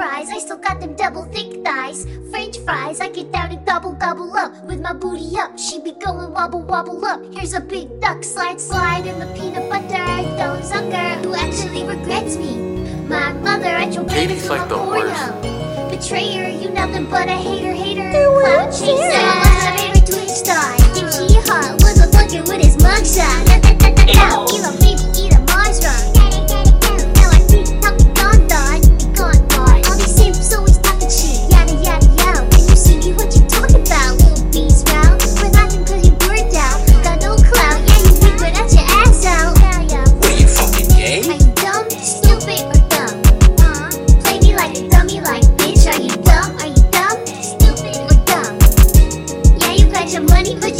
fries. I still got them double thick thighs. French fries, I get down and gobble gobble up with my booty up. She be going wobble wobble up. Here's a big duck slide slide in the peanut butter. Don't sucker who actually regrets me. My mother, I drove Katie's into like the worst. porno. Betrayer, you nothing but a hater hater. Cloud chaser, money, but